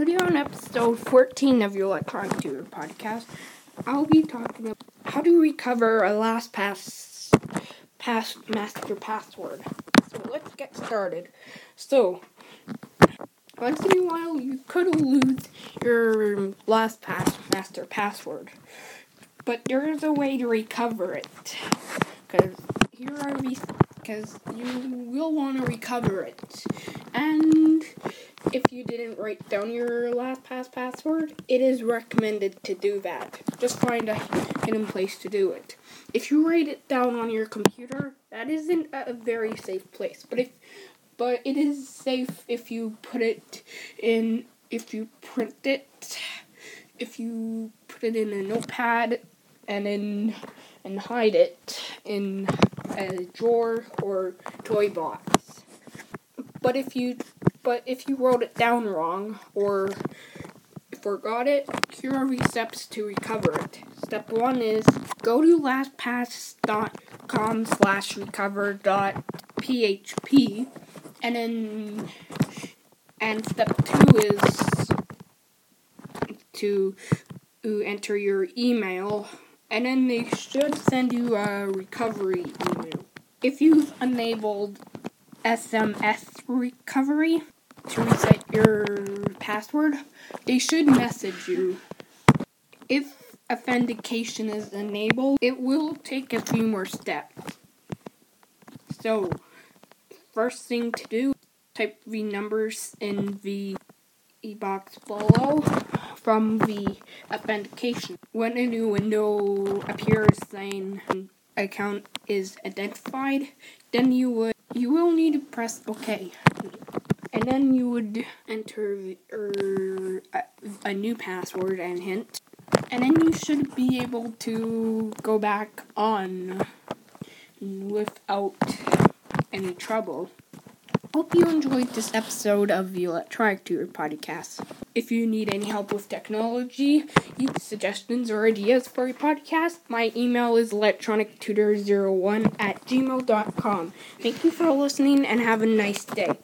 Today on episode 14 of your Electronic Tutor podcast, I'll be talking about how to recover a LastPass pass master password. So let's get started. So, once in a while you could lose your LastPass master password, but there is a way to recover it. Because here are because you will want to recover it. And if you didn't write down your LastPass password, it is recommended to do that. Just find a hidden place to do it. If you write it down on your computer, that isn't a very safe place. But if but it is safe if you put it in if you print it if you put it in a notepad and then and hide it in a drawer or toy box. But if you but if you wrote it down wrong or forgot it, here are the steps to recover it. Step one is go to lastpass.com slash recover dot php and then and step two is to, to enter your email and then they should send you a recovery email. If you've enabled SMS recovery to reset your password, they should message you. If authentication is enabled, it will take a few more steps. So, first thing to do, type the numbers in the box below from the authentication. When a new window appears saying account is identified, then you would you will need to press OK. And then you would enter er, a, a new password and hint. And then you should be able to go back on without any trouble. Hope you enjoyed this episode of the Electronic Tutor Podcast. If you need any help with technology, suggestions or ideas for a podcast, my email is electronictutor01 at gmail.com. Thank you for listening and have a nice day.